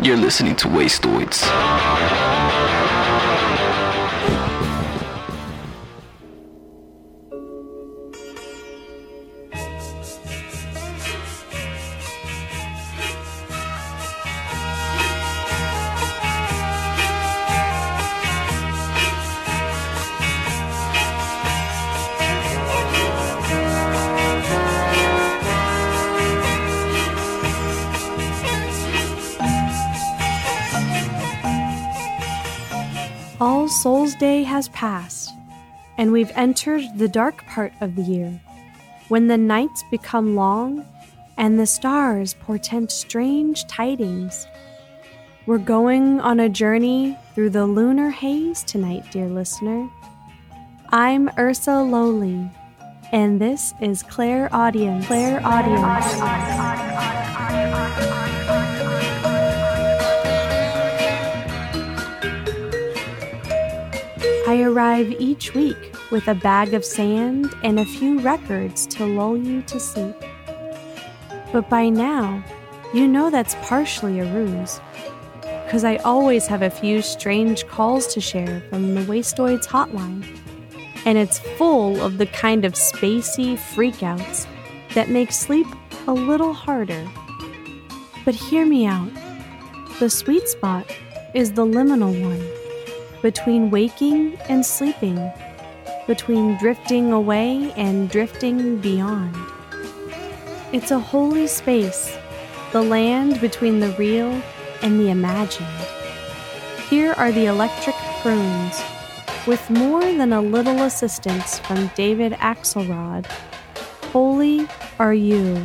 You're listening to Wastoids. We've entered the dark part of the year, when the nights become long and the stars portend strange tidings. We're going on a journey through the lunar haze tonight, dear listener. I'm Ursa Lowly, and this is Clairaudience. Claire Audience. I arrive each week with a bag of sand and a few records to lull you to sleep. But by now, you know that's partially a ruse, because I always have a few strange calls to share from the Wastoids hotline, and it's full of the kind of spacey freakouts that make sleep a little harder. But hear me out. The sweet spot is the liminal one between waking and sleeping, between drifting away and drifting beyond. It's a holy space, the land between the real and the imagined. Here are the electric prunes, with more than a little assistance from David Axelrod. Holy are you.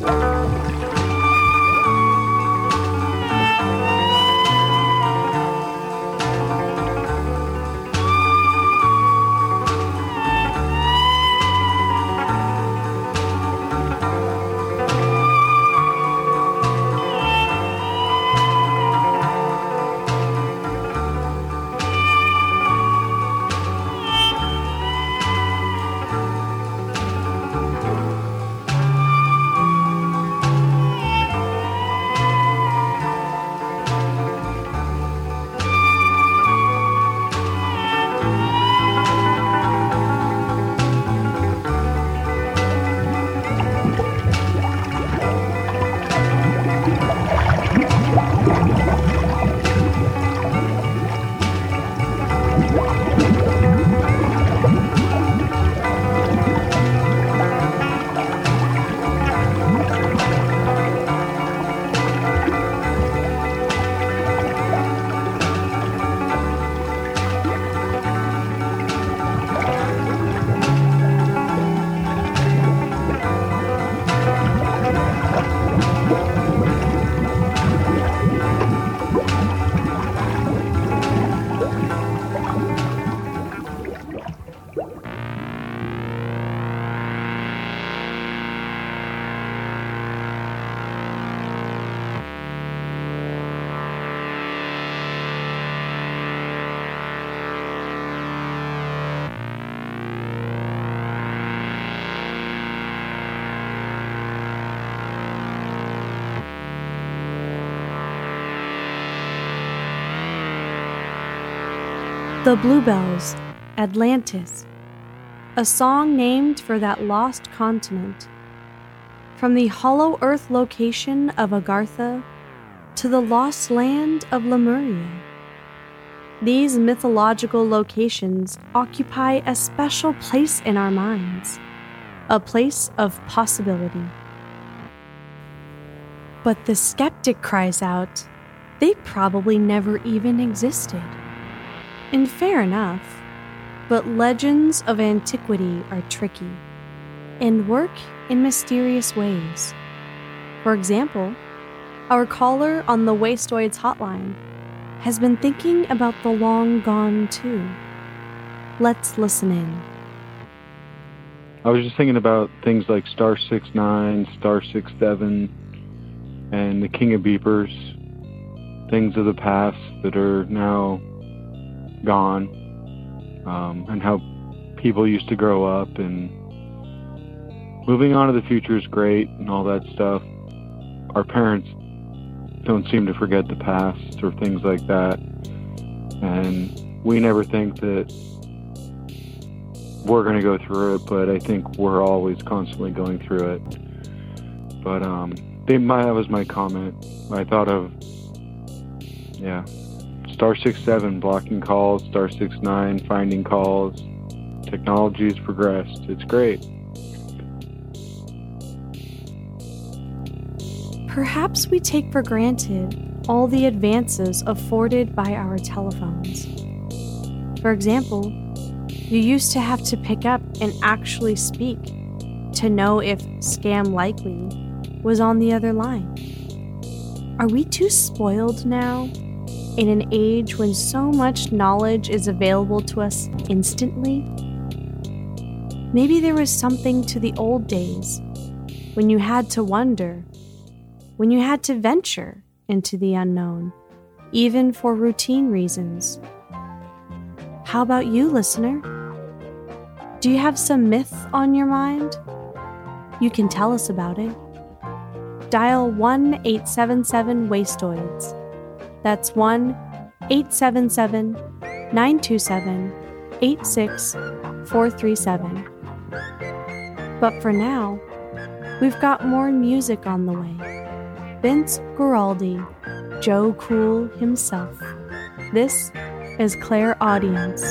Bye. The Bluebells, Atlantis, a song named for that lost continent. From the hollow earth location of Agartha to the lost land of Lemuria. These mythological locations occupy a special place in our minds, a place of possibility. But the skeptic cries out, they probably never even existed. And fair enough, but legends of antiquity are tricky and work in mysterious ways. For example, our caller on the Wastoids hotline has been thinking about the long gone too. Let's listen in. I was just thinking about things like Star Six Nine, Star Six Seven, and the King of Beepers, things of the past that are now gone, um, and how people used to grow up. And moving on to the future is great and all that stuff. Our parents don't seem to forget the past or things like that. And we never think that we're going to go through it, but I think we're always constantly going through it. But um, they, my, that was my comment. I thought of, yeah, Star Six Seven blocking calls, Star Six Nine finding calls. Technology has progressed. It's great. Perhaps we take for granted all the advances afforded by our telephones. For example, you used to have to pick up and actually speak to know if Scam Likely was on the other line. Are we too spoiled now in an age when so much knowledge is available to us instantly? Maybe there was something to the old days when you had to wonder when you had to venture into the unknown, even for routine reasons. How about you, listener? Do you have some myth on your mind? You can tell us about it. Dial 1 877 Wastoids. That's 1 877 927 86437. But for now, we've got more music on the way. Vince Guaraldi, Joe Cool himself. This is Clairaudience.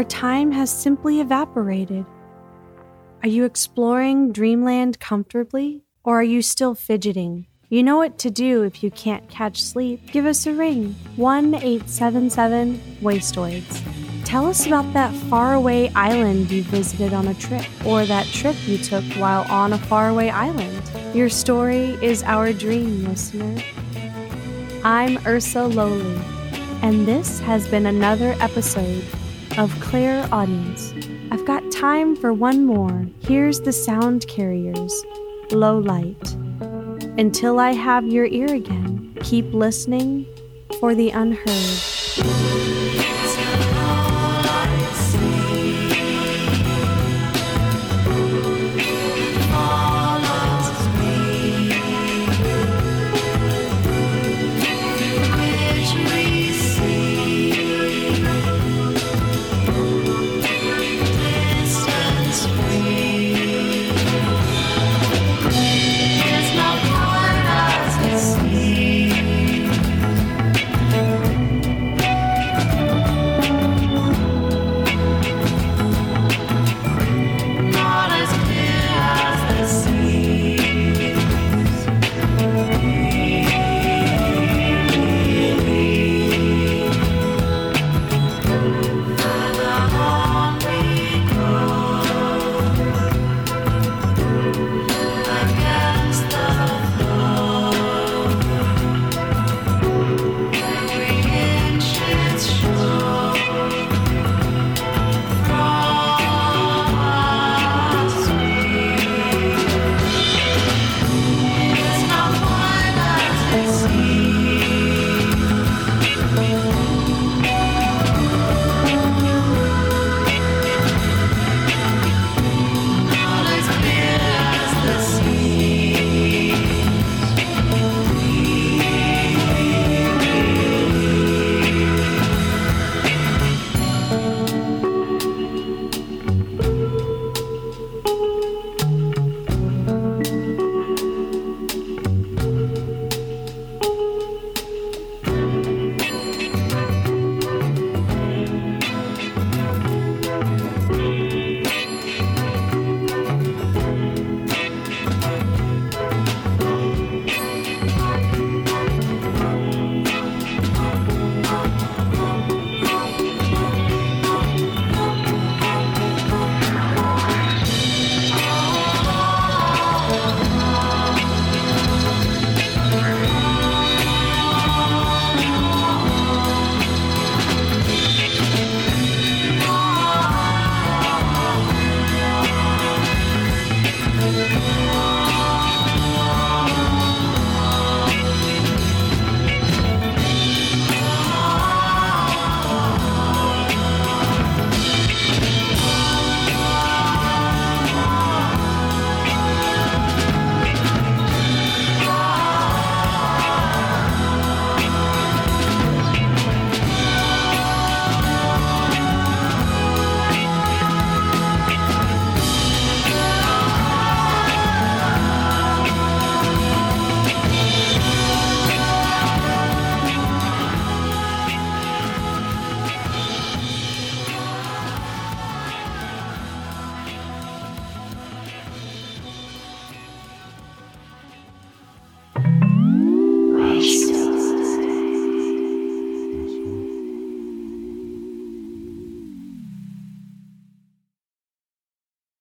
Our time has simply evaporated. Are you exploring dreamland comfortably, or are you still fidgeting? You know what to do if you can't catch sleep. Give us a ring 1 877 Wastoids. Tell us about that faraway island you visited on a trip, or that trip you took while on a faraway island. Your story is our dream, listener. I'm Ursa Lowly, and this has been another episode of Clairaudience. I've got time for one more. Here's the Sound Carriers, Low Light. Until I have your ear again, keep listening for the unheard.